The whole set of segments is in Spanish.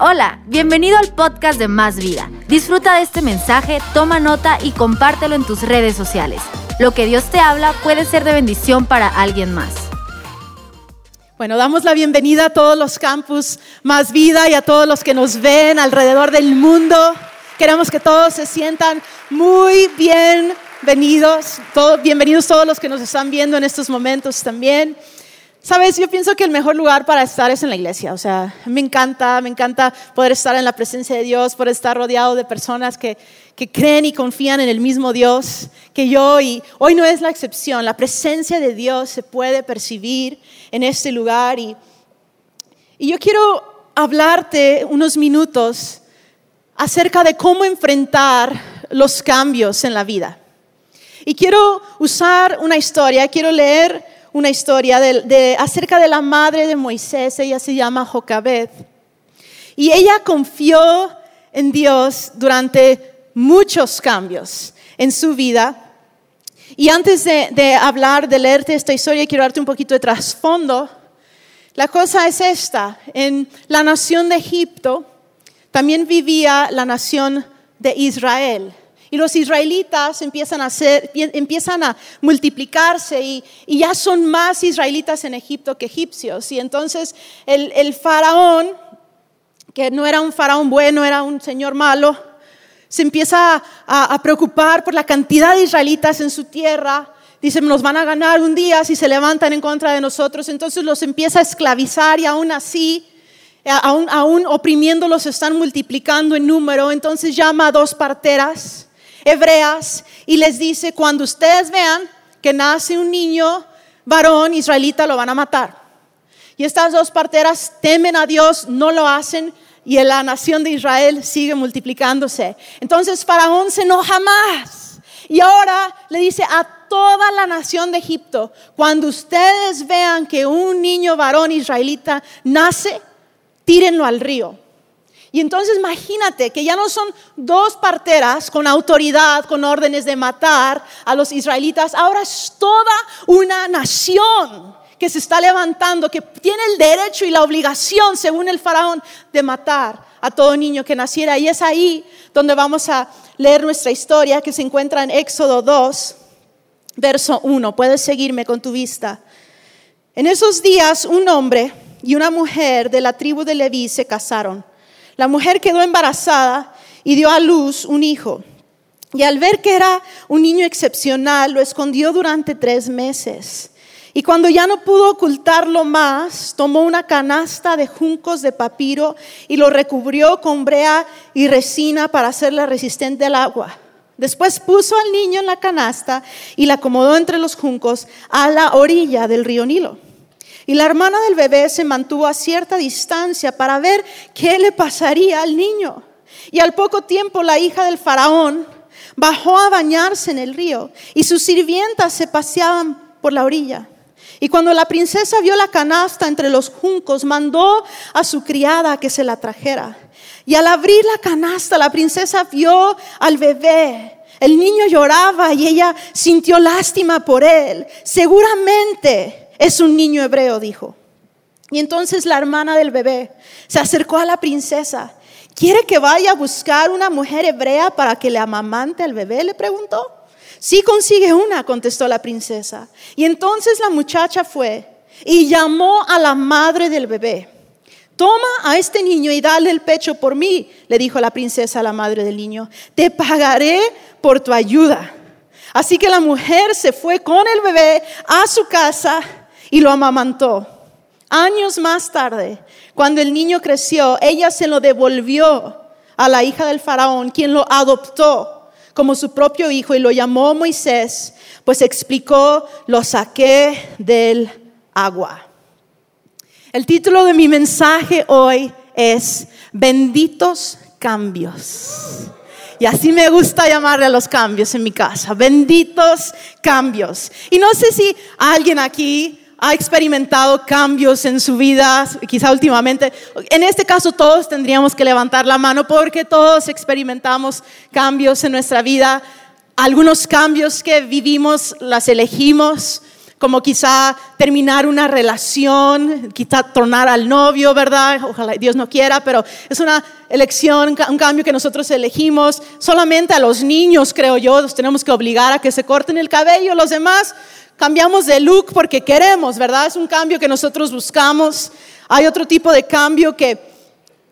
Hola, bienvenido al podcast de Más Vida. Disfruta de este mensaje, toma nota y compártelo en tus redes sociales. Lo que Dios te habla puede ser de bendición para alguien más. Bueno, damos la bienvenida a todos los campus Más Vida y a todos los que nos ven alrededor del mundo. Queremos que todos se sientan muy bienvenidos, todos, bienvenidos todos los que nos están viendo en estos momentos también. Sabes, yo pienso que el mejor lugar para estar es en la iglesia. O sea, me encanta, me encanta poder estar en la presencia de Dios, poder estar rodeado de personas que, que creen y confían en el mismo Dios que yo. Y hoy no es la excepción. La presencia de Dios se puede percibir en este lugar. Y, y yo quiero hablarte unos minutos acerca de cómo enfrentar los cambios en la vida. Y quiero usar una historia, quiero leer una historia de, acerca de la madre de Moisés, ella se llama Jocabed. Y ella confió en Dios durante muchos cambios en su vida. Y antes de, de, hablar, de leerte esta historia, quiero darte un poquito de trasfondo. La cosa es esta, en la nación de Egipto también vivía la nación de Israel. Y los israelitas empiezan a, hacer, empiezan a multiplicarse y, ya son más israelitas en Egipto que egipcios. Y entonces el, faraón, que no era un faraón bueno, era un señor malo, se empieza a, a preocupar por la cantidad de israelitas en su tierra. Dicen, nos van a ganar un día si se levantan en contra de nosotros. Entonces los empieza a esclavizar y aún así aún, aún, oprimiéndolos, están multiplicando en número. Entonces llama a dos parteras hebreas y les dice, cuando ustedes vean que nace un niño varón israelita, lo van a matar. Y estas dos parteras temen a Dios, no lo hacen y la nación de Israel sigue multiplicándose. Entonces Faraón se enoja más y ahora le dice a toda la nación de Egipto, cuando ustedes vean que un niño varón israelita nace, tírenlo al río. Y entonces imagínate que ya no son dos parteras con autoridad, con órdenes de matar a los israelitas, ahora es toda una nación que se está levantando, que tiene el derecho y la obligación, según el faraón, de matar a todo niño que naciera. Y es ahí donde vamos a leer nuestra historia que se encuentra en Éxodo 2, verso 1. Puedes seguirme con tu vista. En esos días un hombre y una mujer de la tribu de Leví se casaron. La mujer quedó embarazada y dio a luz un hijo. Y al ver que era un niño excepcional, lo escondió durante tres meses. Y cuando ya no pudo ocultarlo más, tomó una canasta de juncos de papiro y lo recubrió con brea y resina para hacerla resistente al agua. Después puso al niño en la canasta y la acomodó entre los juncos a la orilla del río Nilo. Y la hermana del bebé se mantuvo a cierta distancia para ver qué le pasaría al niño. Y al poco tiempo la hija del faraón bajó a bañarse en el río y sus sirvientas se paseaban por la orilla. Y cuando la princesa vio la canasta entre los juncos, mandó a su criada que se la trajera. Y al abrir la canasta, la princesa vio al bebé. El niño lloraba y ella sintió lástima por él. Seguramente es un niño hebreo, dijo. Y entonces la hermana del bebé se acercó a la princesa. ¿Quiere que vaya a buscar una mujer hebrea para que le amamante al bebé? Le preguntó. Sí consigue una, contestó la princesa. Y entonces la muchacha fue y llamó a la madre del bebé. Toma a este niño y dale el pecho por mí, le dijo la princesa a la madre del niño. Te pagaré por tu ayuda. Así que la mujer se fue con el bebé a su casa y lo amamantó. Años más tarde, cuando el niño creció, ella se lo devolvió a la hija del faraón, quien lo adoptó como su propio hijo y lo llamó Moisés, pues explicó, lo saqué del agua. El título de mi mensaje hoy es Benditos cambios. Y así me gusta llamarle a los cambios en mi casa. Benditos cambios. Y no sé si alguien aquí ha experimentado cambios en su vida, quizá últimamente. En este caso todos tendríamos que levantar la mano porque todos experimentamos cambios en nuestra vida. Algunos cambios que vivimos las elegimos, como quizá terminar una relación, quizá tornar al novio, ¿verdad? Ojalá Dios no quiera, pero es una elección, un cambio que nosotros elegimos. Solamente a los niños, creo yo, los tenemos que obligar a que se corten el cabello, los demás cambiamos de look porque queremos, ¿verdad? Es un cambio que nosotros buscamos. Hay otro tipo de cambio que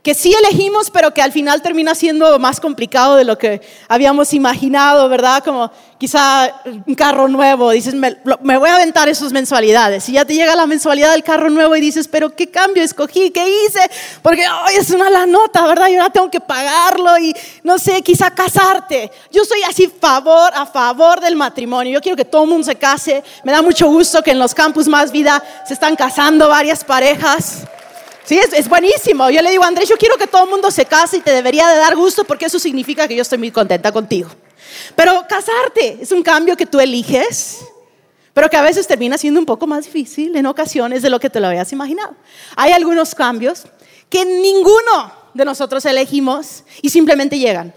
que sí elegimos, pero que al final termina siendo más complicado de lo que habíamos imaginado, ¿verdad? Como quizá un carro nuevo, dices, me, voy a aventar esas mensualidades. Y ya te llega la mensualidad del carro nuevo y dices, pero ¿qué cambio escogí? ¿Qué hice? Porque hoy es una la nota, ¿verdad? Y ahora tengo que pagarlo y no sé, quizá casarte. Yo soy así favor, a favor del matrimonio. Yo quiero que todo el mundo se case. Me da mucho gusto que en los campus Más Vida se están casando varias parejas. Sí, es, buenísimo. Yo le digo, Andrés, yo quiero que todo el mundo se case y te debería de dar gusto porque eso significa que yo estoy muy contenta contigo. Pero casarte es un cambio que tú eliges, pero que a veces termina siendo un poco más difícil en ocasiones de lo que te lo habías imaginado. Hay algunos cambios que ninguno de nosotros elegimos y simplemente llegan,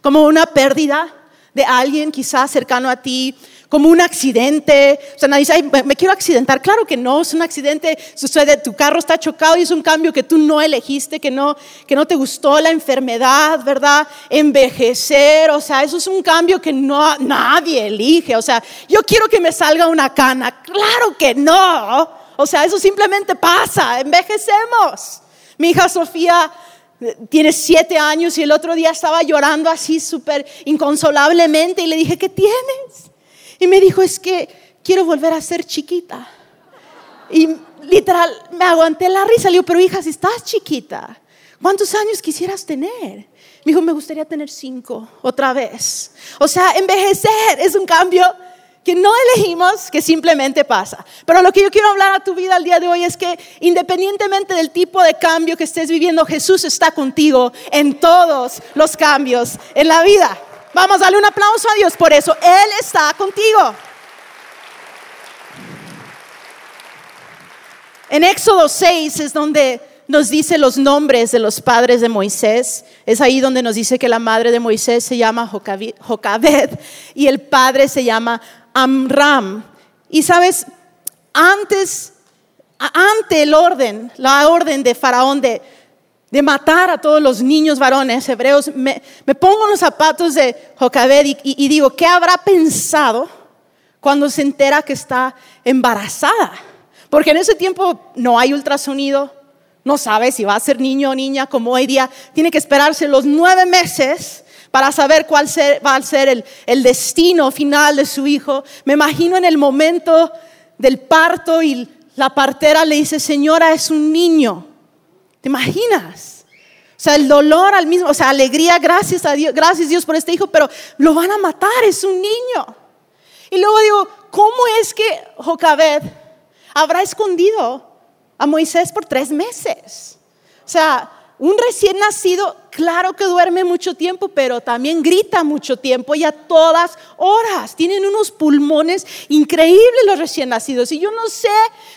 como una pérdida de alguien quizás cercano a ti, como un accidente. O sea, nadie dice, me, quiero accidentar. Claro que no, es un accidente, sucede, tu carro está chocado y es un cambio que tú no elegiste, que no, que no te gustó la enfermedad, ¿verdad? Envejecer, o sea, eso es un cambio que no, nadie elige. O sea, yo quiero que me salga una cana. Claro que no. O sea, eso simplemente pasa, envejecemos. Mi hija Sofía eh, tiene siete años y el otro día estaba llorando así súper inconsolablemente y le dije, ¿qué tienes? Y me dijo, es que quiero volver a ser chiquita. Y literal, me aguanté la risa. Le digo, pero hija, si estás chiquita, ¿cuántos años quisieras tener? Me dijo, me gustaría tener cinco, otra vez. O sea, envejecer es un cambio que no elegimos, que simplemente pasa. Pero lo que yo quiero hablar a tu vida al día de hoy es que independientemente del tipo de cambio que estés viviendo, Jesús está contigo en todos los cambios en la vida. Vamos a darle un aplauso a Dios por eso. Él está contigo. En Éxodo 6 es donde nos dice los nombres de los padres de Moisés. Es ahí donde nos dice que la madre de Moisés se llama Jocabed y el padre se llama Amram. Y sabes, antes, ante el orden, la orden de Faraón de de matar a todos los niños varones hebreos, me, pongo en los zapatos de Jocabed y, digo, ¿qué habrá pensado cuando se entera que está embarazada? Porque en ese tiempo no hay ultrasonido, no sabe si va a ser niño o niña, como hoy día tiene que esperarse los nueve meses para saber cuál va a ser el, el destino final de su hijo. Me imagino en el momento del parto y la partera le dice, señora, es un niño. ¿Te imaginas? O sea, el dolor al mismo, o sea, alegría, gracias a Dios, gracias Dios por este hijo, pero lo van a matar, es un niño. Y luego digo, ¿cómo es que Jocabed habrá escondido a Moisés por tres meses? O sea, un recién nacido, claro que duerme mucho tiempo, pero también grita mucho tiempo y a todas horas. Tienen unos pulmones increíbles los recién nacidos. Y yo no sé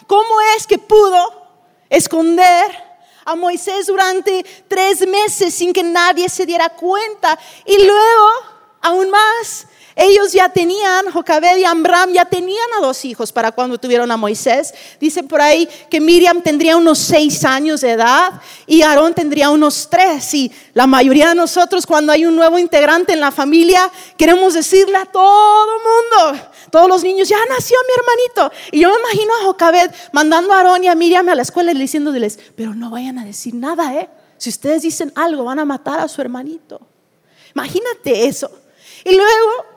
cómo es que pudo esconder a Moisés durante tres meses sin que nadie se diera cuenta. Y luego, aún más, ellos ya tenían, Jocabed y Amram ya tenían a dos hijos para cuando tuvieron a Moisés. Dice por ahí que Miriam tendría unos seis años de edad y Aarón tendría unos tres. Y la mayoría de nosotros cuando hay un nuevo integrante en la familia queremos decirle a todo mundo, todos los niños, ya nació mi hermanito. Y yo me imagino a Jocabed mandando a Aarón y a Miriam a la escuela y diciéndoles, pero no vayan a decir nada, ¿eh? Si ustedes dicen algo, van a matar a su hermanito. Imagínate eso. Y luego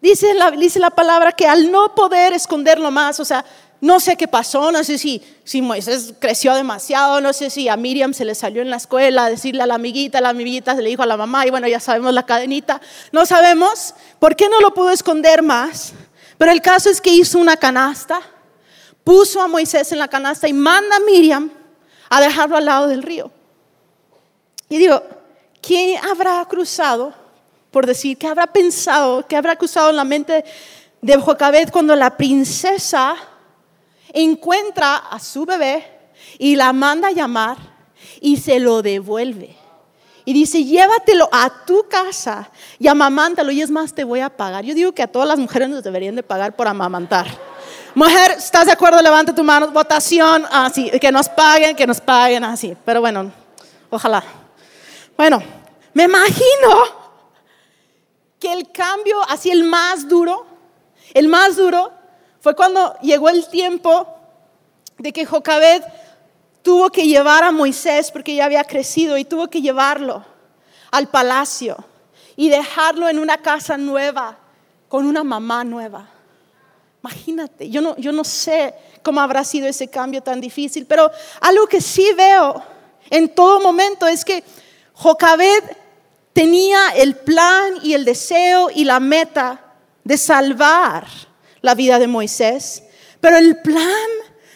Dice la, dice la palabra que al no poder esconderlo más, o sea, no sé qué pasó, no sé si, si Moisés creció demasiado, no sé si a Miriam se le salió en la escuela a decirle a la amiguita, la amiguita se le dijo a la mamá y bueno, ya sabemos la cadenita, no sabemos por qué no lo pudo esconder más, pero el caso es que hizo una canasta, puso a Moisés en la canasta y manda a Miriam a dejarlo al lado del río. Y digo, ¿quién habrá cruzado por decir, ¿qué habrá pensado, qué habrá acusado en la mente de Jocabed cuando la princesa encuentra a su bebé y la manda a llamar y se lo devuelve? Y dice, llévatelo a tu casa y amamántalo y es más, te voy a pagar. Yo digo que a todas las mujeres nos deberían de pagar por amamantar. Mujer, ¿estás de acuerdo? Levanta tu mano. Votación, así, que nos paguen, que nos paguen, así. Pero bueno, ojalá. Bueno, me imagino que el cambio, así el más duro, el más duro, fue cuando llegó el tiempo de que Jocabed tuvo que llevar a Moisés, porque ya había crecido, y tuvo que llevarlo al palacio y dejarlo en una casa nueva, con una mamá nueva. Imagínate, yo no, yo no sé cómo habrá sido ese cambio tan difícil, pero algo que sí veo en todo momento es que Jocabed tenía el plan y el deseo y la meta de salvar la vida de Moisés, pero el plan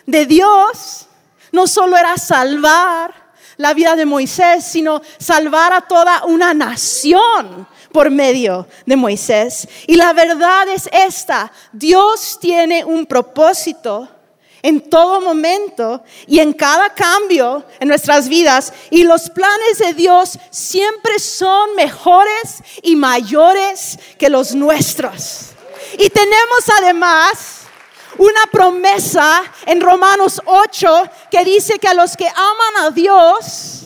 de Dios no solo era salvar la vida de Moisés, sino salvar a toda una nación por medio de Moisés. Y la verdad es esta, Dios tiene un propósito en todo momento y en cada cambio en nuestras vidas. Y los planes de Dios siempre son mejores y mayores que los nuestros. Y tenemos además una promesa en Romanos 8 que dice que a los que aman a Dios,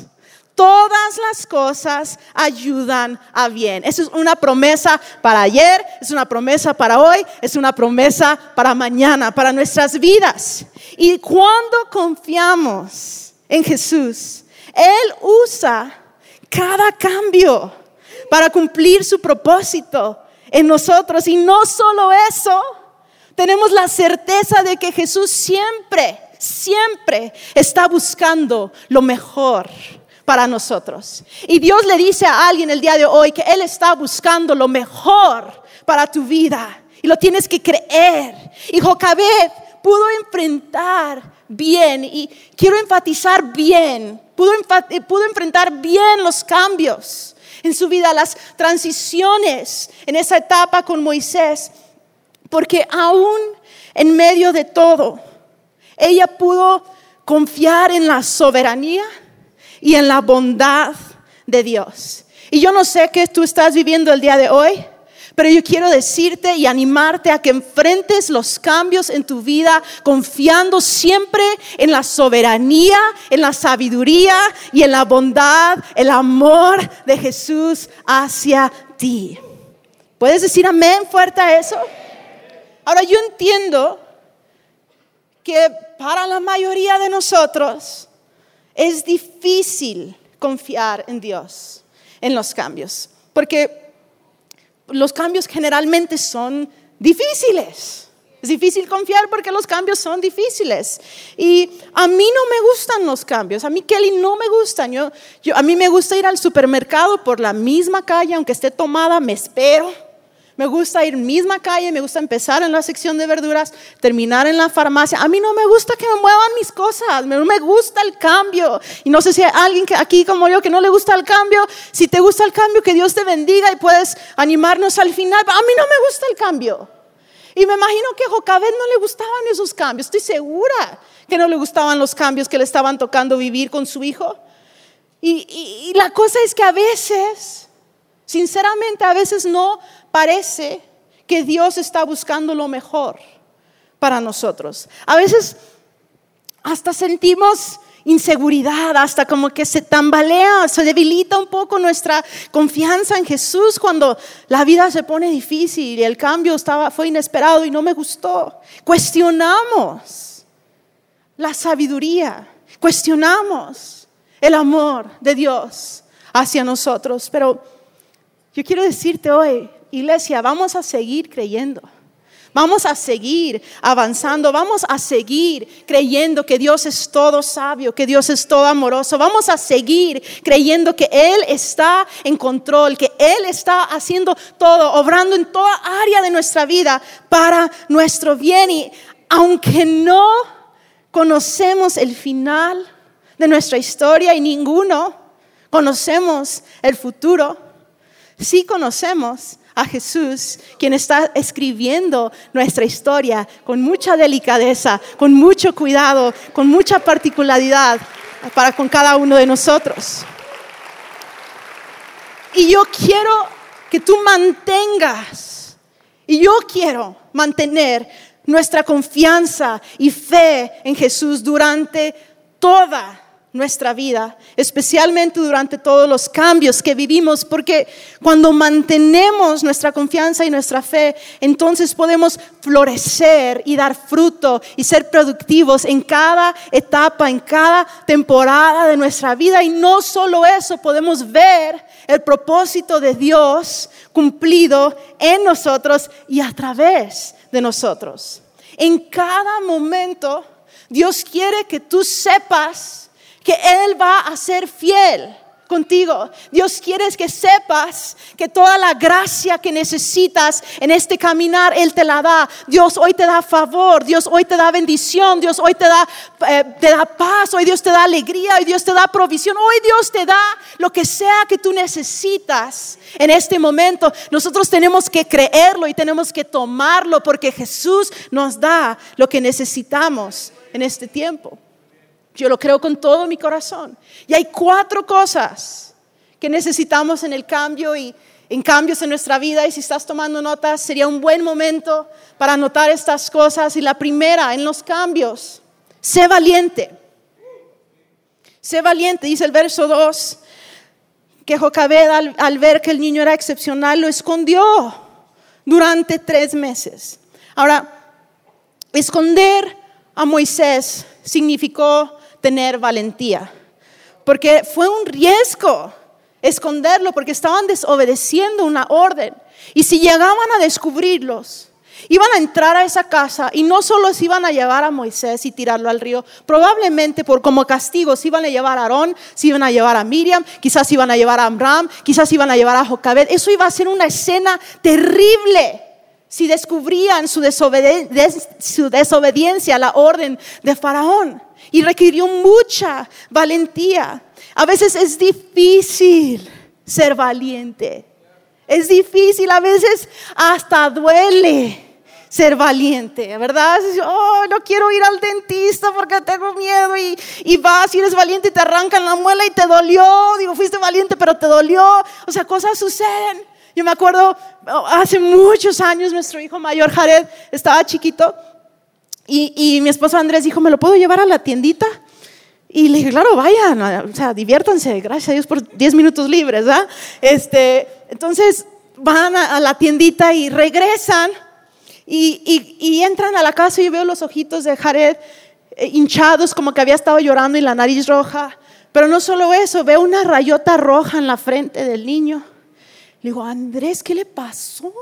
todas las cosas ayudan a bien. Esa es una promesa para ayer, es una promesa para hoy, es una promesa para mañana, para nuestras vidas. Y cuando confiamos en Jesús, Él usa cada cambio para cumplir su propósito en nosotros. Y no solo eso, tenemos la certeza de que Jesús siempre, siempre está buscando lo mejor para nosotros. Y Dios le dice a alguien el día de hoy que Él está buscando lo mejor para tu vida. Y lo tienes que creer. Y Jocabed pudo enfrentar bien, y quiero enfatizar bien, pudo, pudo enfrentar bien los cambios en su vida, las transiciones en esa etapa con Moisés. Porque aún en medio de todo, ella pudo confiar en la soberanía y en la bondad de Dios. Y yo no sé qué tú estás viviendo el día de hoy, pero yo quiero decirte y animarte a que enfrentes los cambios en tu vida confiando siempre en la soberanía, en la sabiduría y en la bondad, el amor de Jesús hacia ti. ¿Puedes decir amén fuerte a eso? Ahora yo entiendo que para la mayoría de nosotros es difícil confiar en Dios, en los cambios, porque los cambios generalmente son difíciles. Es difícil confiar porque los cambios son difíciles. Y a mí no me gustan los cambios. A mí, Kelly, no me gustan. A mí me gusta ir al supermercado por la misma calle, aunque esté tomada, me espero me gusta ir misma calle, me gusta empezar en la sección de verduras, terminar en la farmacia. A mí no me gusta que me muevan mis cosas, no me gusta el cambio. Y no sé si hay alguien que aquí como yo que no le gusta el cambio. Si te gusta el cambio, que Dios te bendiga y puedes animarnos al final. A mí no me gusta el cambio. Y me imagino que a Jocabed no le gustaban esos cambios. Estoy segura que no le gustaban los cambios que le estaban tocando vivir con su hijo. y la cosa es que a veces Sinceramente, a veces no parece que Dios está buscando lo mejor para nosotros. A veces hasta sentimos inseguridad, hasta como que se tambalea, se debilita un poco nuestra confianza en Jesús cuando la vida se pone difícil y el cambio estaba, fue inesperado y no me gustó. Cuestionamos la sabiduría, cuestionamos el amor de Dios hacia nosotros, pero yo quiero decirte hoy, iglesia, vamos a seguir creyendo. Vamos a seguir avanzando, vamos a seguir creyendo que Dios es todo sabio, que Dios es todo amoroso. Vamos a seguir creyendo que Él está en control, que Él está haciendo todo, obrando en toda área de nuestra vida para nuestro bien. Y aunque no conocemos el final de nuestra historia y ninguno conocemos el futuro, sí conocemos a Jesús, quien está escribiendo nuestra historia con mucha delicadeza, con mucho cuidado, con mucha particularidad para con cada uno de nosotros. Y yo quiero que tú mantengas, y yo quiero mantener nuestra confianza y fe en Jesús durante toda nuestra vida, especialmente durante todos los cambios que vivimos, porque cuando mantenemos nuestra confianza y nuestra fe, entonces podemos florecer y dar fruto y ser productivos en cada etapa, en cada temporada de nuestra vida. Y no solo eso, podemos ver el propósito de Dios cumplido en nosotros y a través de nosotros. En cada momento, Dios quiere que tú sepas que Él va a ser fiel contigo. Dios quiere que sepas que toda la gracia que necesitas en este caminar, Él te la da. Dios hoy te da favor, Dios hoy te da bendición, Dios hoy te da, eh, te da paz, hoy Dios te da alegría, hoy Dios te da provisión, hoy Dios te da lo que sea que tú necesitas en este momento. Nosotros tenemos que creerlo y tenemos que tomarlo porque Jesús nos da lo que necesitamos en este tiempo. Yo lo creo con todo mi corazón. Y hay cuatro cosas que necesitamos en el cambio y en cambios en nuestra vida. Y si estás tomando notas, sería un buen momento para anotar estas cosas. Y la primera, en los cambios, sé valiente. Sé valiente, dice el verso 2, que Jocabed al, al ver que el niño era excepcional, lo escondió durante tres meses. Ahora, esconder a Moisés significó tener valentía, porque fue un riesgo esconderlo, porque estaban desobedeciendo una orden. Y si llegaban a descubrirlos, iban a entrar a esa casa y no solo se iban a llevar a Moisés y tirarlo al río, probablemente por como castigo se iban a llevar a Aarón, se iban a llevar a Miriam, quizás iban a llevar a Amram, quizás iban a llevar a Jocabed. Eso iba a ser una escena terrible si descubrían su, desobediencia a la orden de Faraón y requirió mucha valentía. A veces es difícil ser valiente. Es difícil, a veces hasta duele ser valiente, ¿verdad? Oh, no quiero ir al dentista porque tengo miedo y, y vas y eres valiente y te arrancan la muela y te dolió. Digo, fuiste valiente, pero te dolió. O sea, cosas suceden. Yo me acuerdo, hace muchos años, nuestro hijo mayor, Jared, estaba chiquito y, mi esposo Andrés dijo, ¿me lo puedo llevar a la tiendita? Y le dije, claro, vayan, o sea, diviértanse, gracias a Dios por 10 minutos libres, ¿verdad? Este, entonces van a, la tiendita y regresan y, y, entran a la casa y veo los ojitos de Jared eh, hinchados, como que había estado llorando y la nariz roja. Pero no solo eso, veo una rayota roja en la frente del niño. Le digo, Andrés, ¿qué le pasó?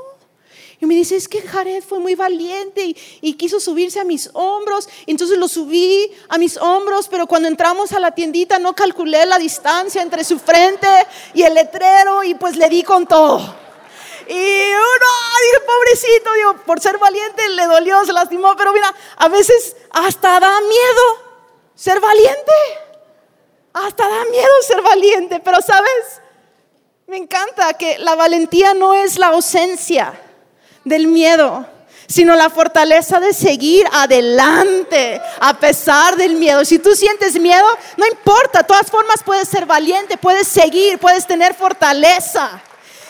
Y me dice, es que Jared fue muy valiente y, quiso subirse a mis hombros. Entonces lo subí a mis hombros, pero cuando entramos a la tiendita no calculé la distancia entre su frente y el letrero y pues le di con todo. Y uno, dije, pobrecito, digo, por ser valiente le dolió, se lastimó, pero mira, a veces hasta da miedo ser valiente. Hasta da miedo ser valiente, pero sabes, me encanta que la valentía no es la ausencia del miedo, sino la fortaleza de seguir adelante a pesar del miedo. Si tú sientes miedo, no importa, de todas formas puedes ser valiente, puedes seguir, puedes tener fortaleza.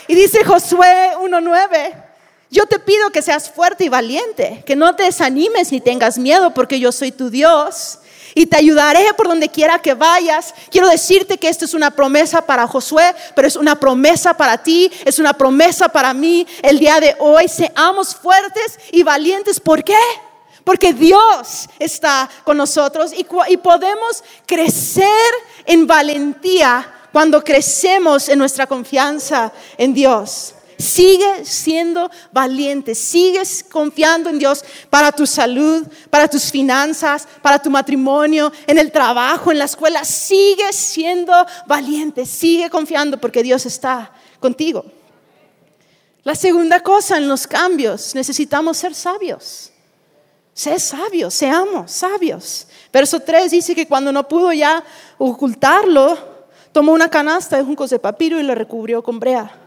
Y dice Josué 1.9, yo te pido que seas fuerte y valiente, que no te desanimes ni tengas miedo, porque yo soy tu Dios y te ayudaré por donde quiera que vayas. Quiero decirte que esto es una promesa para Josué, pero es una promesa para ti, es una promesa para mí el día de hoy. Seamos fuertes y valientes. ¿Por qué? Porque Dios está con nosotros y, y podemos crecer en valentía cuando crecemos en nuestra confianza en Dios. Sigue siendo valiente, sigues confiando en Dios para tu salud, para tus finanzas, para tu matrimonio, en el trabajo, en la escuela. Sigue siendo valiente, sigue confiando porque Dios está contigo. La segunda cosa en los cambios, necesitamos ser sabios. Sé sabios, seamos sabios. Verso 3 dice que cuando no pudo ya ocultarlo, tomó una canasta de juncos de papiro y lo recubrió con brea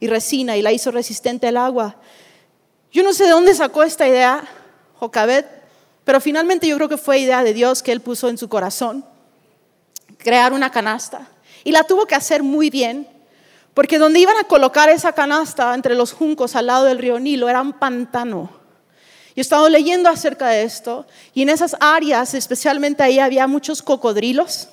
y resina y la hizo resistente al agua. Yo no sé de dónde sacó esta idea Jocabet, pero finalmente yo creo que fue idea de Dios que él puso en su corazón, crear una canasta. Y la tuvo que hacer muy bien, porque donde iban a colocar esa canasta entre los juncos al lado del río Nilo era un pantano. Yo he estado leyendo acerca de esto y en esas áreas, especialmente ahí, había muchos cocodrilos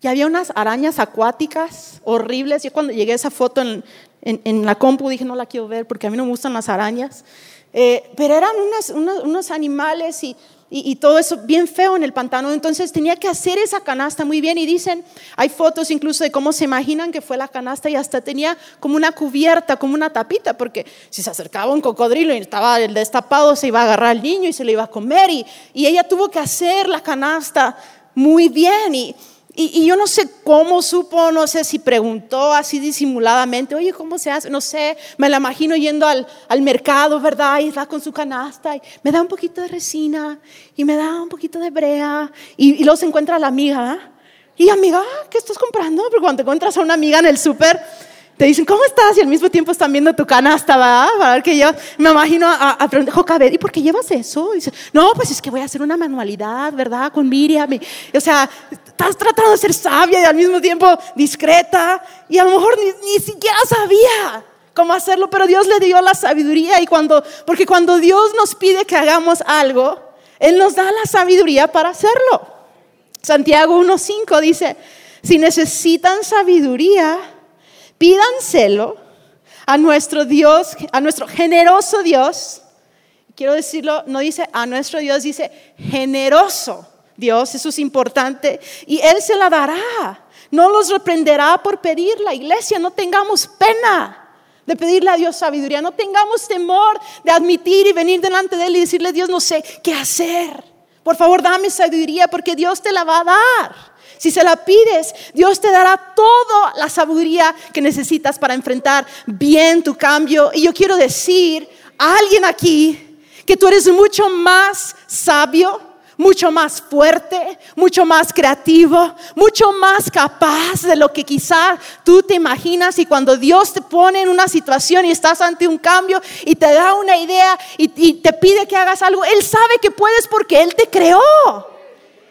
y había unas arañas acuáticas horribles. Yo cuando llegué a esa foto en, en, la compu dije, no la quiero ver porque a mí no me gustan las arañas. Eh, pero eran unos animales y y, todo eso bien feo en el pantano. Entonces tenía que hacer esa canasta muy bien y dicen, hay fotos incluso de cómo se imaginan que fue la canasta y hasta tenía como una cubierta, como una tapita, porque si se acercaba un cocodrilo y estaba el destapado, se iba a agarrar al niño y se le iba a comer. Y, y ella tuvo que hacer la canasta muy bien y, y, yo no sé cómo supo, no sé si preguntó así disimuladamente, oye, ¿cómo se hace? No sé, me la imagino yendo al, al mercado, ¿verdad? Y está con su canasta, y me da un poquito de resina, y me da un poquito de brea, y, y luego se encuentra la amiga, ¿eh? y amiga, ¿qué estás comprando? Porque cuando te encuentras a una amiga en el súper, te dicen, ¿cómo estás? Y al mismo tiempo están viendo tu canasta, ¿verdad? Para ver que yo me imagino a, a preguntar, ¿y por qué llevas eso? Y dice, no, pues es que voy a hacer una manualidad, ¿verdad? Con Miriam. o sea, estás tratando de ser sabia y al mismo tiempo discreta. Y a lo mejor ni, ni siquiera sabía cómo hacerlo, pero Dios le dio la sabiduría. Y cuando, porque cuando Dios nos pide que hagamos algo, Él nos da la sabiduría para hacerlo. Santiago 1.5 dice, si necesitan sabiduría, pídanselo a nuestro Dios, a nuestro generoso Dios. Quiero decirlo, no dice a nuestro Dios, dice generoso Dios, eso es importante. Y Él se la dará. No los reprenderá por pedir la iglesia. No tengamos pena de pedirle a Dios sabiduría. No tengamos temor de admitir y venir delante de Él y decirle, Dios, no sé qué hacer. Por favor, dame sabiduría porque Dios te la va a dar. Si se la pides, Dios te dará toda la sabiduría que necesitas para enfrentar bien tu cambio. Y yo quiero decir a alguien aquí que tú eres mucho más sabio, mucho más fuerte, mucho más creativo, mucho más capaz de lo que quizá tú te imaginas. Y cuando Dios te pone en una situación y estás ante un cambio y te da una idea y, y te pide que hagas algo, Él sabe que puedes porque Él te creó.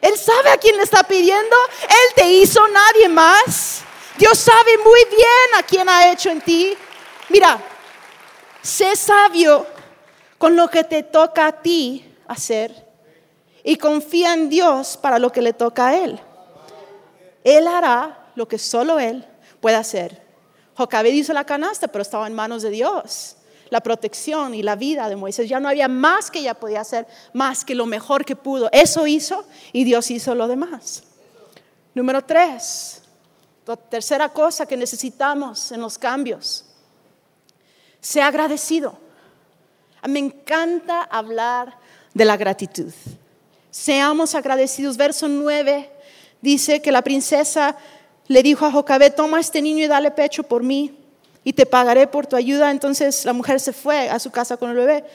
Él sabe a quién le está pidiendo. Él te hizo nadie más. Dios sabe muy bien a quién ha hecho en ti. Mira, sé sabio con lo que te toca a ti hacer y confía en Dios para lo que le toca a Él. Él hará lo que solo Él puede hacer. Jocabed hizo la canasta, pero estaba en manos de Dios la protección y la vida de Moisés. Ya no había más que ella podía hacer, más que lo mejor que pudo. Eso hizo y Dios hizo lo demás. Número tres, la tercera cosa que necesitamos en los cambios, sea agradecido. Me encanta hablar de la gratitud. Seamos agradecidos. Verso 9 dice que la princesa le dijo a Jocabet, toma este niño y dale pecho por mí y te pagaré por tu ayuda. Entonces la mujer se fue a su casa con el bebé.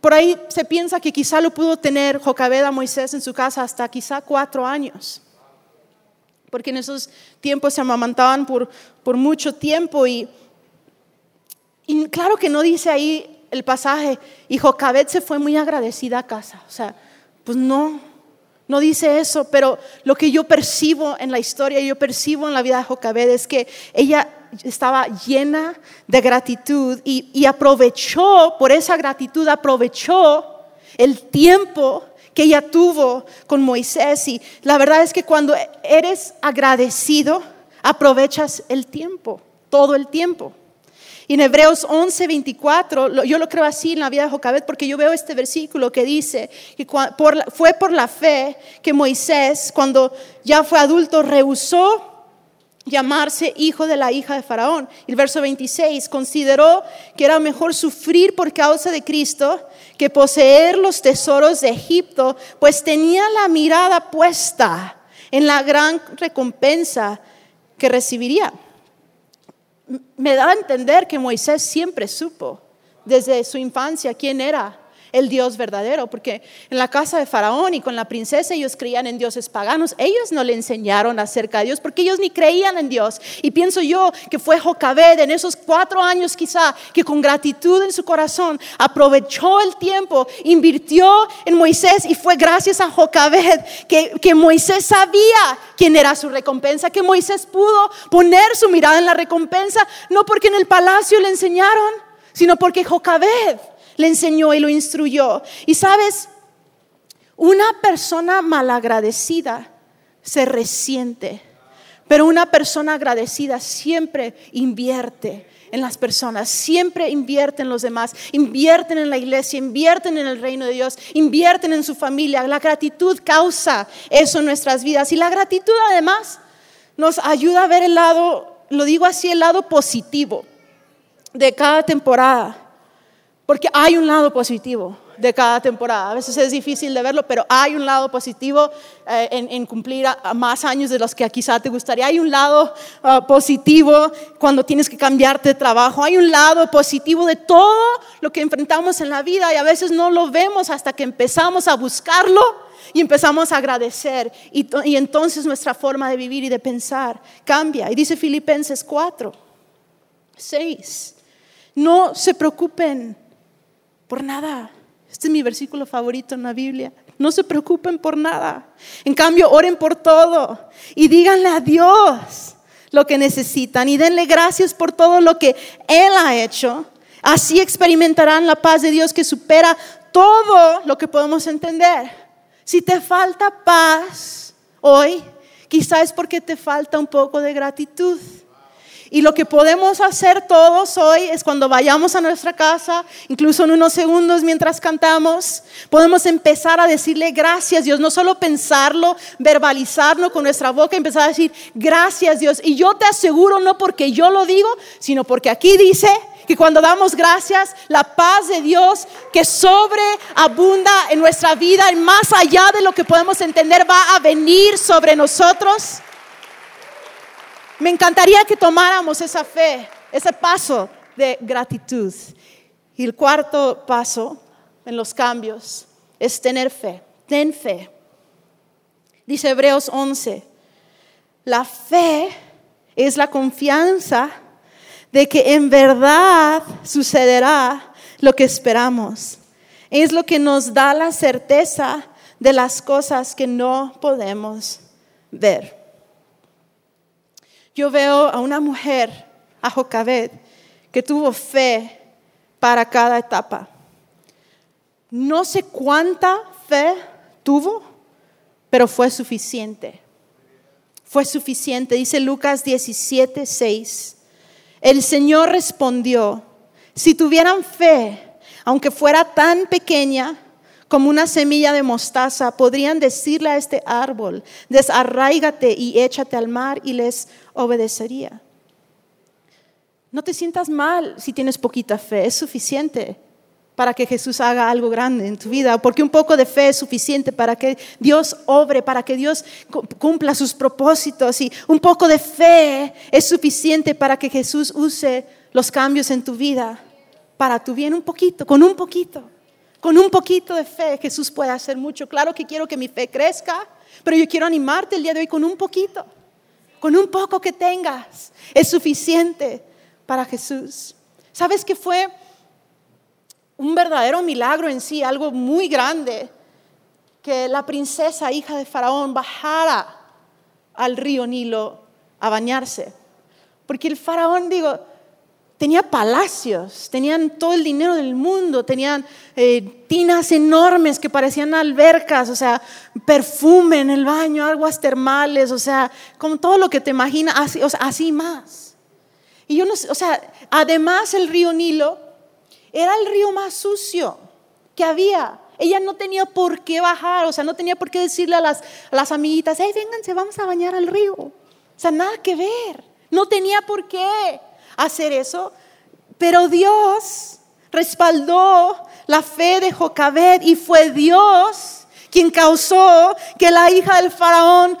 Por ahí se piensa que quizá lo pudo tener Jocabed a Moisés en su casa hasta quizá cuatro años, porque en esos tiempos se amamantaban por, por mucho tiempo y, y claro que no dice ahí el pasaje, y Jocabed se fue muy agradecida a casa, o sea, pues no, no dice eso, pero lo que yo percibo en la historia, yo percibo en la vida de Jocabed es que ella estaba llena de gratitud y, aprovechó, por esa gratitud, aprovechó el tiempo que ella tuvo con Moisés. Y la verdad es que cuando eres agradecido, aprovechas el tiempo, todo el tiempo. En Hebreos 11, 24, yo lo creo así en la vida de Jocabet porque yo veo este versículo que dice que fue por la fe que Moisés, cuando ya fue adulto, rehusó llamarse hijo de la hija de Faraón. El verso 26 consideró que era mejor sufrir por causa de Cristo que poseer los tesoros de Egipto, pues tenía la mirada puesta en la gran recompensa que recibiría. Me da a entender que Moisés siempre supo desde su infancia quién era el Dios verdadero, porque en la casa de Faraón y con la princesa ellos creían en dioses paganos, ellos no le enseñaron acerca de Dios, porque ellos ni creían en Dios. Y pienso yo que fue Jocabed en esos cuatro años quizá, que con gratitud en su corazón aprovechó el tiempo, invirtió en Moisés y fue gracias a Jocabed que, que Moisés sabía quién era su recompensa, que Moisés pudo poner su mirada en la recompensa, no porque en el palacio le enseñaron, sino porque Jocabed le enseñó y lo instruyó. Y sabes, una persona malagradecida se resiente, pero una persona agradecida siempre invierte en las personas, siempre invierten en los demás, invierten en la iglesia, invierten en el reino de Dios, invierten en su familia. La gratitud causa eso en nuestras vidas y la gratitud además nos ayuda a ver el lado, lo digo así, el lado positivo de cada temporada, porque hay un lado positivo de cada temporada. A veces es difícil de verlo, pero hay un lado positivo eh, en, cumplir más años de los que quizá te gustaría. Hay un lado ah, positivo cuando tienes que cambiarte de trabajo. Hay un lado positivo de todo lo que enfrentamos en la vida y a veces no lo vemos hasta que empezamos a buscarlo y empezamos a agradecer. Y, y entonces nuestra forma de vivir y de pensar cambia. Y dice Filipenses 4, 6. No se preocupen por nada este es mi versículo favorito en la Biblia. No se preocupen por nada. En cambio, oren por todo y díganle a Dios lo que necesitan y denle gracias por todo lo que Él ha hecho. Así experimentarán la paz de Dios que supera todo lo que podemos entender. Si te falta paz hoy, quizás es porque te falta un poco de gratitud. Y lo que podemos hacer todos hoy es cuando vayamos a nuestra casa, incluso en unos segundos mientras cantamos, podemos empezar a decirle gracias Dios, no solo pensarlo, verbalizarlo con nuestra boca, empezar a decir gracias Dios. Y yo te aseguro, no porque yo lo digo, sino porque aquí dice que cuando damos gracias, la paz de Dios que sobreabunda en nuestra vida y más allá de lo que podemos entender va a venir sobre nosotros. Me encantaría que tomáramos esa fe, ese paso de gratitud. Y el cuarto paso en los cambios es tener fe. Ten fe. Dice Hebreos 11, la fe es la confianza de que en verdad sucederá lo que esperamos. Es lo que nos da la certeza de las cosas que no podemos ver. Yo veo a una mujer, a Jocabed, que tuvo fe para cada etapa. No sé cuánta fe tuvo, pero fue suficiente. Fue suficiente. Dice Lucas 17, 6. El Señor respondió, si tuvieran fe, aunque fuera tan pequeña, como una semilla de mostaza, podrían decirle a este árbol, desarraígate y échate al mar y les obedecería. No te sientas mal si tienes poquita fe, es suficiente para que Jesús haga algo grande en tu vida, porque un poco de fe es suficiente para que Dios obre, para que Dios cumpla sus propósitos y un poco de fe es suficiente para que Jesús use los cambios en tu vida para tu bien un poquito, con un poquito. Con un poquito de fe Jesús puede hacer mucho. Claro que quiero que mi fe crezca, pero yo quiero animarte el día de hoy con un poquito. Con un poco que tengas es suficiente para Jesús. ¿Sabes que fue un verdadero milagro en sí, algo muy grande? Que la princesa, hija de Faraón, bajara al río Nilo a bañarse. Porque el faraón, digo, tenía palacios, tenían todo el dinero del mundo, tenían eh, tinas enormes que parecían albercas, o sea, perfume en el baño, aguas termales, o sea, como todo lo que te imaginas, así, así más. Y yo no sé, o sea, además el río Nilo era el río más sucio que había. Ella no tenía por qué bajar, o sea, no tenía por qué decirle a las, a las amiguitas, hey, vénganse, vamos a bañar al río. O sea, nada que ver. No tenía por qué hacer eso, pero Dios respaldó la fe de Jocabed y fue Dios quien causó que la hija del faraón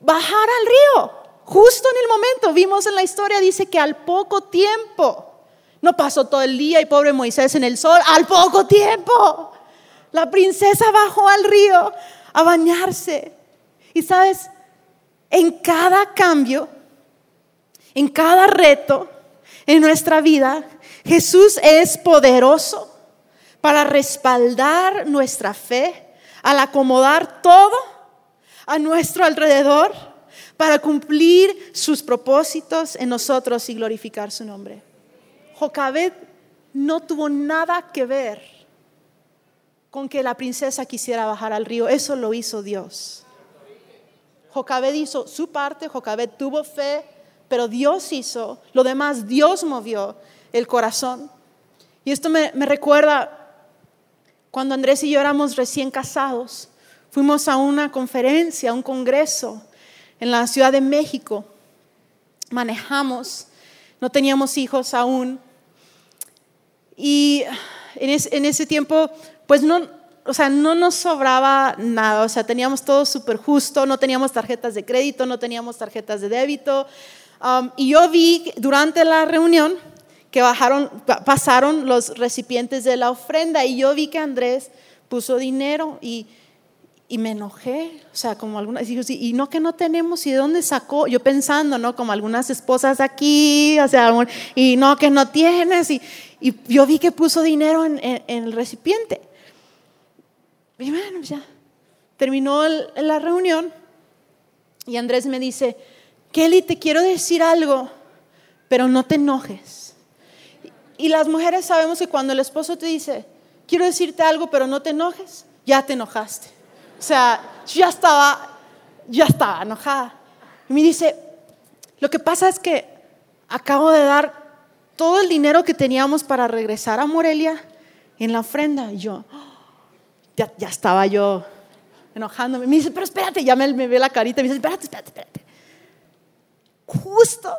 bajara al río. Justo en el momento, vimos en la historia, dice que al poco tiempo, no pasó todo el día y pobre Moisés en el sol, al poco tiempo, la princesa bajó al río a bañarse. Y sabes, en cada cambio, en cada reto, en nuestra vida, Jesús es poderoso para respaldar nuestra fe, al acomodar todo a nuestro alrededor para cumplir sus propósitos en nosotros y glorificar su nombre. Jocabed no tuvo nada que ver con que la princesa quisiera bajar al río. Eso lo hizo Dios. Jocabed hizo su parte, Jocabed tuvo fe, pero Dios hizo, lo demás Dios movió el corazón. Y esto me, recuerda cuando Andrés y yo éramos recién casados. Fuimos a una conferencia, a un congreso en la Ciudad de México. Manejamos, no teníamos hijos aún. Y en, ese tiempo, pues no, o sea, no nos sobraba nada, o sea, teníamos todo súper justo, no teníamos tarjetas de crédito, no teníamos tarjetas de débito. Um, y yo vi durante la reunión que bajaron, pasaron los recipientes de la ofrenda y yo vi que Andrés puso dinero y, y me enojé, o sea, como algunas y no que no tenemos, ¿y de dónde sacó? Yo pensando, ¿no? Como algunas esposas aquí, o sea, y no que no tienes, y, y yo vi que puso dinero en, el recipiente. Y bueno, ya, terminó la reunión y Andrés me dice, Kelly, te quiero decir algo, pero no te enojes. Y las mujeres sabemos que cuando el esposo te dice, quiero decirte algo, pero no te enojes, ya te enojaste. O sea, ya estaba, ya estaba enojada. Y me dice, lo que pasa es que acabo de dar todo el dinero que teníamos para regresar a Morelia en la ofrenda. Y yo, ya, ya estaba yo enojándome. Me dice, pero espérate, ya me, me ve la carita. Me dice, espérate, espérate, espérate. Justo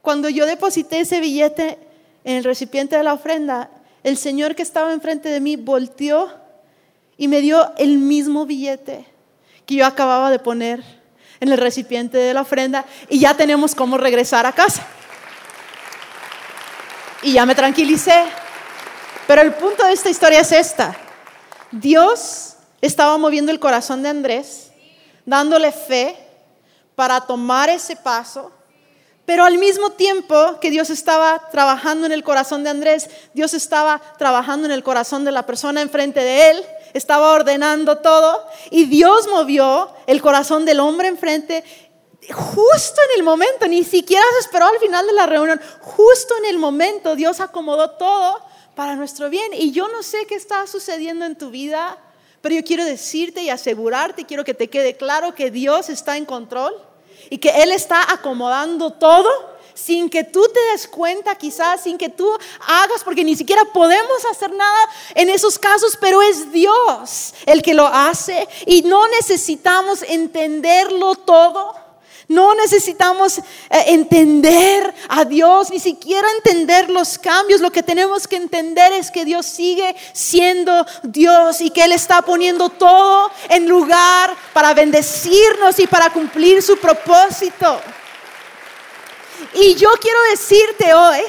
cuando yo deposité ese billete en el recipiente de la ofrenda, el señor que estaba enfrente de mí volteó y me dio el mismo billete que yo acababa de poner en el recipiente de la ofrenda y ya tenemos cómo regresar a casa. Y ya me tranquilicé. Pero el punto de esta historia es esta. Dios estaba moviendo el corazón de Andrés, dándole fe para tomar ese paso pero al mismo tiempo que Dios estaba trabajando en el corazón de Andrés, Dios estaba trabajando en el corazón de la persona enfrente de él, estaba ordenando todo y Dios movió el corazón del hombre enfrente justo en el momento, ni siquiera se esperó al final de la reunión, justo en el momento Dios acomodó todo para nuestro bien. Y yo no sé qué está sucediendo en tu vida, pero yo quiero decirte y asegurarte, quiero que te quede claro que Dios está en control y que Él está acomodando todo sin que tú te des cuenta, quizás sin que tú hagas, porque ni siquiera podemos hacer nada en esos casos, pero es Dios el que lo hace y no necesitamos entenderlo todo. No necesitamos eh, entender a Dios, ni siquiera entender los cambios. Lo que tenemos que entender es que Dios sigue siendo Dios y que Él está poniendo todo en lugar para bendecirnos y para cumplir su propósito. Y yo quiero decirte hoy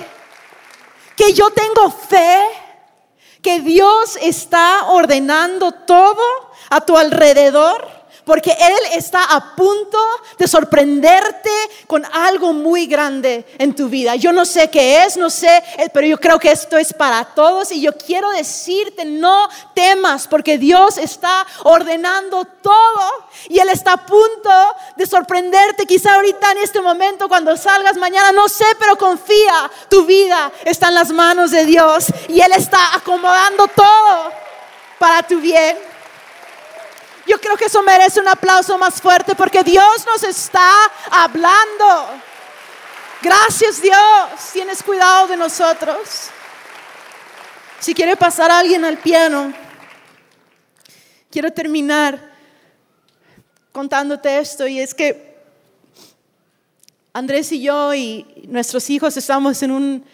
que yo tengo fe que Dios está ordenando todo a tu alrededor porque Él está a punto de sorprenderte con algo muy grande en tu vida. Yo no sé qué es, no sé, eh, pero yo creo que esto es para todos y yo quiero decirte, no temas, porque Dios está ordenando todo y Él está a punto de sorprenderte. Quizá ahorita en este momento, cuando salgas mañana, no sé, pero confía, tu vida está en las manos de Dios y Él está acomodando todo para tu bien. Yo creo que eso merece un aplauso más fuerte porque Dios nos está hablando. Gracias Dios, tienes cuidado de nosotros. Si quiere pasar alguien al piano, quiero terminar contándote esto y es que Andrés y yo y nuestros hijos estamos en, un,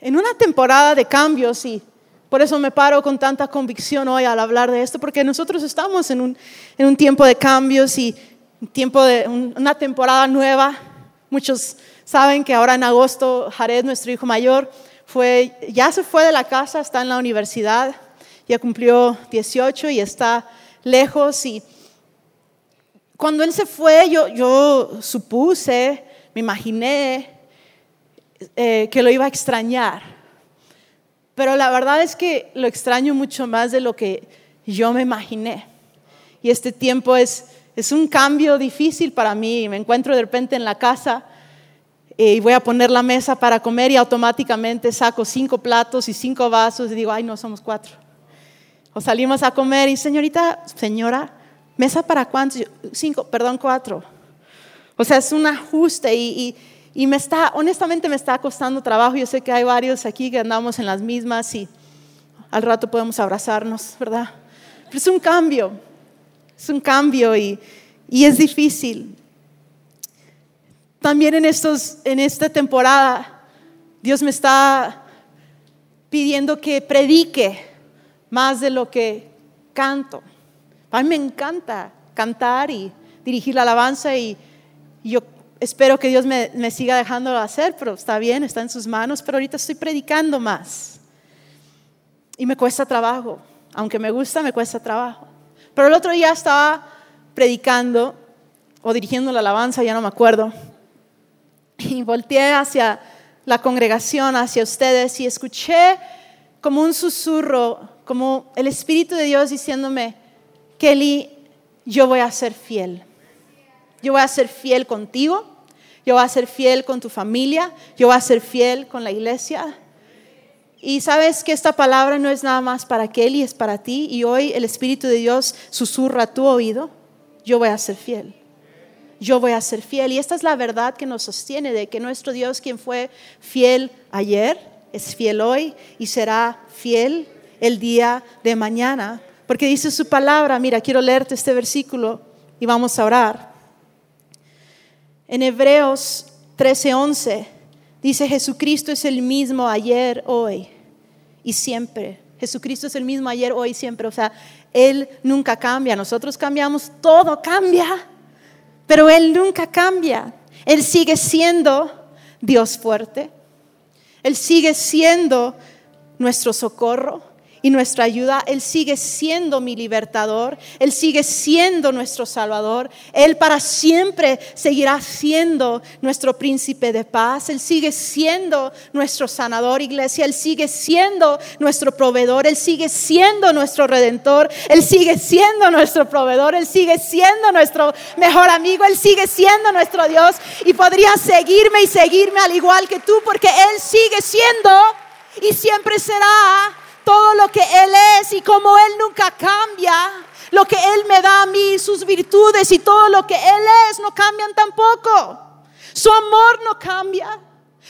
en una temporada de cambios y por eso me paro con tanta convicción hoy al hablar de esto, porque nosotros estamos en un, en un tiempo de cambios y tiempo de una temporada nueva. Muchos saben que ahora en agosto Jared, nuestro hijo mayor, fue, ya se fue de la casa, está en la universidad, ya cumplió 18 y está lejos. Y cuando él se fue, yo, yo supuse, me imaginé eh, que lo iba a extrañar pero la verdad es que lo extraño mucho más de lo que yo me imaginé. Y este tiempo es, es un cambio difícil para mí. Me encuentro de repente en la casa y voy a poner la mesa para comer y automáticamente saco cinco platos y cinco vasos y digo, ay, no, somos cuatro. O salimos a comer y señorita, señora, mesa para cuántos? Cinco, perdón, cuatro. O sea, es un ajuste y, me está, honestamente me está costando trabajo. Yo sé que hay varios aquí que andamos en las mismas y al rato podemos abrazarnos, ¿verdad? Pero es un cambio, es un cambio y, y es difícil. También en, estos, en esta temporada, Dios me está pidiendo que predique más de lo que canto. A mí me encanta cantar y dirigir la alabanza y yo espero que Dios me, me siga dejándolo hacer, pero está bien, está en sus manos, pero ahorita estoy predicando más. Y me cuesta trabajo, aunque me gusta, me cuesta trabajo. Pero el otro día estaba predicando o dirigiendo la alabanza, ya no me acuerdo, y volteé hacia la congregación, hacia ustedes y escuché como un susurro, como el Espíritu de Dios diciéndome, Kelly, yo voy a ser fiel. Yo voy a ser fiel contigo, yo voy a ser fiel con tu familia, yo voy a ser fiel con la iglesia. Y sabes que esta palabra no es nada más para Kelly, es para ti. Y hoy el Espíritu de Dios susurra a tu oído, yo voy a ser fiel yo voy a ser fiel. Y esta es la verdad que nos sostiene de que nuestro Dios, quien fue fiel ayer, es fiel hoy y será fiel el día de mañana. Porque dice su palabra, mira, quiero leerte este versículo y vamos a orar. En Hebreos 13:11 dice, Jesucristo es el mismo ayer, hoy y siempre. Jesucristo es el mismo ayer, hoy y siempre. O sea, Él nunca cambia. Nosotros cambiamos, todo cambia. Pero Él nunca cambia. Él sigue siendo Dios fuerte. Él sigue siendo nuestro socorro y nuestra ayuda. Él sigue siendo mi libertador, Él sigue siendo nuestro salvador, Él para siempre seguirá siendo nuestro príncipe de paz, Él sigue siendo nuestro sanador, iglesia, Él sigue siendo nuestro proveedor, Él sigue siendo nuestro redentor, Él sigue siendo nuestro proveedor, Él sigue siendo nuestro mejor amigo, Él sigue siendo nuestro Dios y podría seguirme y seguirme al igual que tú porque Él sigue siendo y siempre será todo lo que Él es y como Él nunca cambia, lo que Él me da a mí, sus virtudes y todo lo que Él es no cambian tampoco. Su amor no cambia,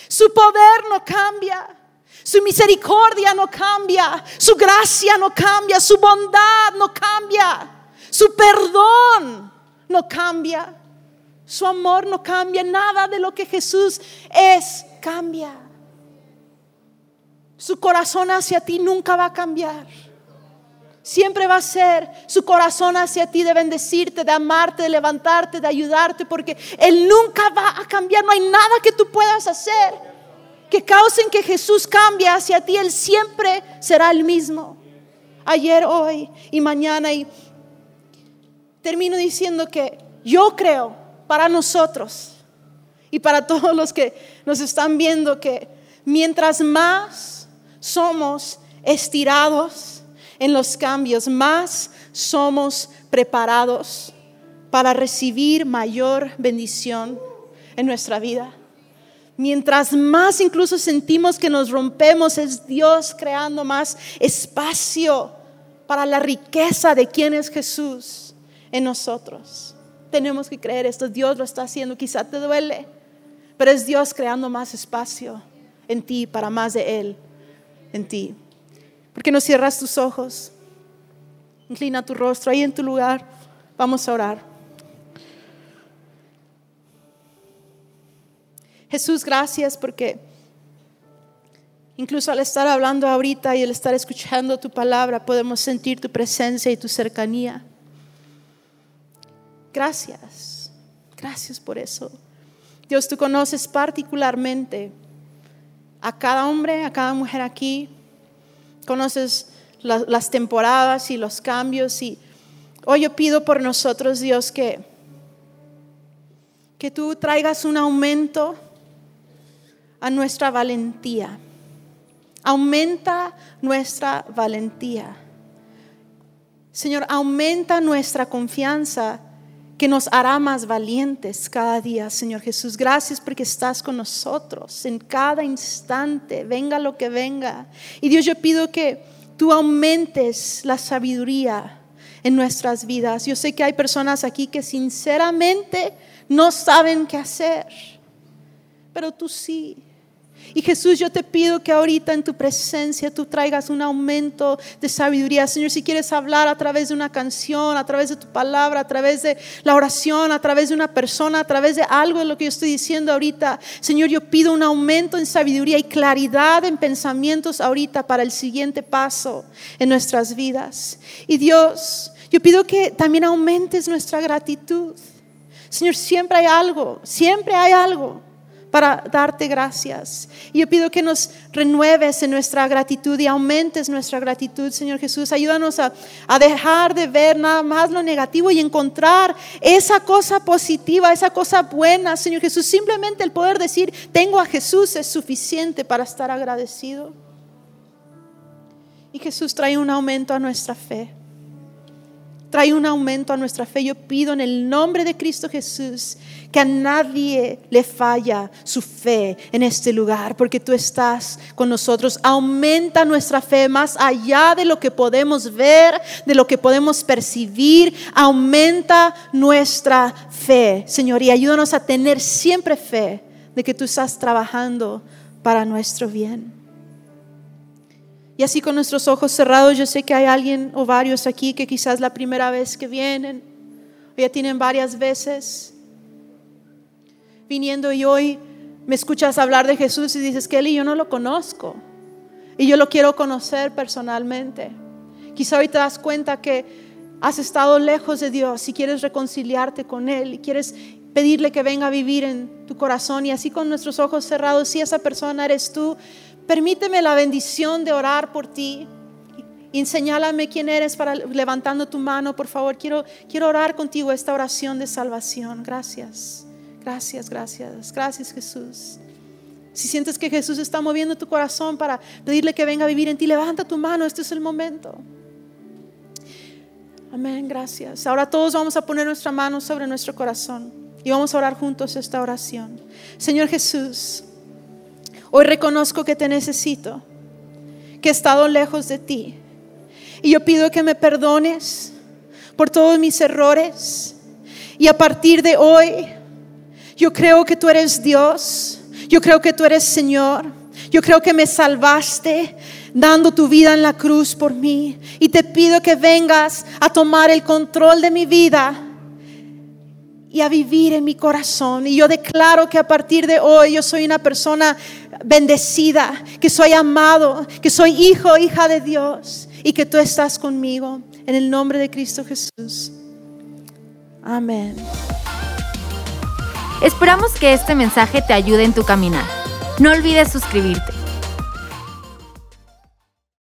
su poder no cambia. Su misericordia no cambia, su gracia no cambia, su bondad no cambia, su perdón no cambia, su amor no cambia, nada de lo que Jesús es cambia. Su corazón hacia ti nunca va a cambiar. Siempre va a ser su corazón hacia ti de bendecirte, de amarte, de levantarte, de ayudarte, porque Él nunca va a cambiar. No hay nada que tú puedas hacer que causen que Jesús cambie hacia ti. Él siempre será el mismo. Ayer, hoy y mañana. Y termino diciendo que yo creo para nosotros y para todos los que nos están viendo que mientras más somos estirados en los cambios, más somos preparados para recibir mayor bendición en nuestra vida. Mientras más incluso sentimos que nos rompemos, es Dios creando más espacio para la riqueza de quien es Jesús en nosotros. Tenemos que creer esto, Dios lo está haciendo, quizá te duele, pero es Dios creando más espacio en ti para más de Él en ti. ¿Por qué no cierras tus ojos? Inclina tu rostro ahí en tu lugar. Vamos a orar. Jesús, gracias porque incluso al estar hablando ahorita y al estar escuchando tu palabra, podemos sentir tu presencia y tu cercanía. Gracias, gracias por eso. Dios, tú conoces particularmente a cada hombre, a cada mujer aquí. Conoces las temporadas y los cambios. Y hoy yo pido por nosotros, Dios, que, que tú traigas un aumento a nuestra valentía. Aumenta nuestra valentía. Señor, aumenta nuestra confianza que nos hará más valientes cada día, Señor Jesús. Gracias porque estás con nosotros en cada instante, venga lo que venga. Y Dios, yo pido que tú aumentes la sabiduría en nuestras vidas. Yo sé que hay personas aquí que sinceramente no saben qué hacer, pero tú sí. Y Jesús, yo te pido que ahorita en tu presencia tú traigas un aumento de sabiduría. Señor, si quieres hablar a través de una canción, a través de tu palabra, a través de la oración, a través de una persona, a través de algo de lo que yo estoy diciendo ahorita, Señor, yo pido un aumento en sabiduría y claridad en pensamientos ahorita para el siguiente paso en nuestras vidas. Y Dios, yo pido que también aumentes nuestra gratitud. Señor, siempre hay algo, siempre hay algo para darte gracias. Y yo pido que nos renueves en nuestra gratitud y aumentes nuestra gratitud, Señor Jesús. Ayúdanos a, a, dejar de ver nada más lo negativo y encontrar esa cosa positiva, esa cosa buena, Señor Jesús. Simplemente el poder decir, tengo a Jesús es suficiente para estar agradecido. Y Jesús trae un aumento a nuestra fe trae un aumento a nuestra fe. Yo pido en el nombre de Cristo Jesús que a nadie le falla su fe en este lugar, porque tú estás con nosotros. Aumenta nuestra fe más allá de lo que podemos ver, de lo que podemos percibir. Aumenta nuestra fe, Señor, y ayúdanos a tener siempre fe de que tú estás trabajando para nuestro bien. Y así con nuestros ojos cerrados, yo sé que hay alguien o varios aquí que quizás la primera vez que vienen, o ya tienen varias veces viniendo y hoy me escuchas hablar de Jesús y dices, Kelly, yo no lo conozco y yo lo quiero conocer personalmente. Quizá hoy te das cuenta que has estado lejos de Dios y quieres reconciliarte con Él y quieres pedirle que venga a vivir en tu corazón y así con nuestros ojos cerrados, si esa persona eres tú, Permíteme la bendición de orar por ti. Y señálame quién eres para levantando tu mano, por favor. Quiero, quiero orar contigo esta oración de salvación. Gracias, gracias, gracias. Gracias Jesús. Si sientes que Jesús está moviendo tu corazón para pedirle que venga a vivir en ti, levanta tu mano. Este es el momento. Amén, gracias. Ahora todos vamos a poner nuestra mano sobre nuestro corazón y vamos a orar juntos esta oración. Señor Jesús. Hoy reconozco que te necesito, que he estado lejos de ti. Y yo pido que me perdones por todos mis errores. Y a partir de hoy, yo creo que tú eres Dios. Yo creo que tú eres Señor. Yo creo que me salvaste dando tu vida en la cruz por mí. Y te pido que vengas a tomar el control de mi vida y a vivir en mi corazón. Y yo declaro que a partir de hoy yo soy una persona bendecida, que soy amado, que soy hijo, hija de Dios y que tú estás conmigo. En el nombre de Cristo Jesús. Amén. Esperamos que este mensaje te ayude en tu caminar. No olvides suscribirte.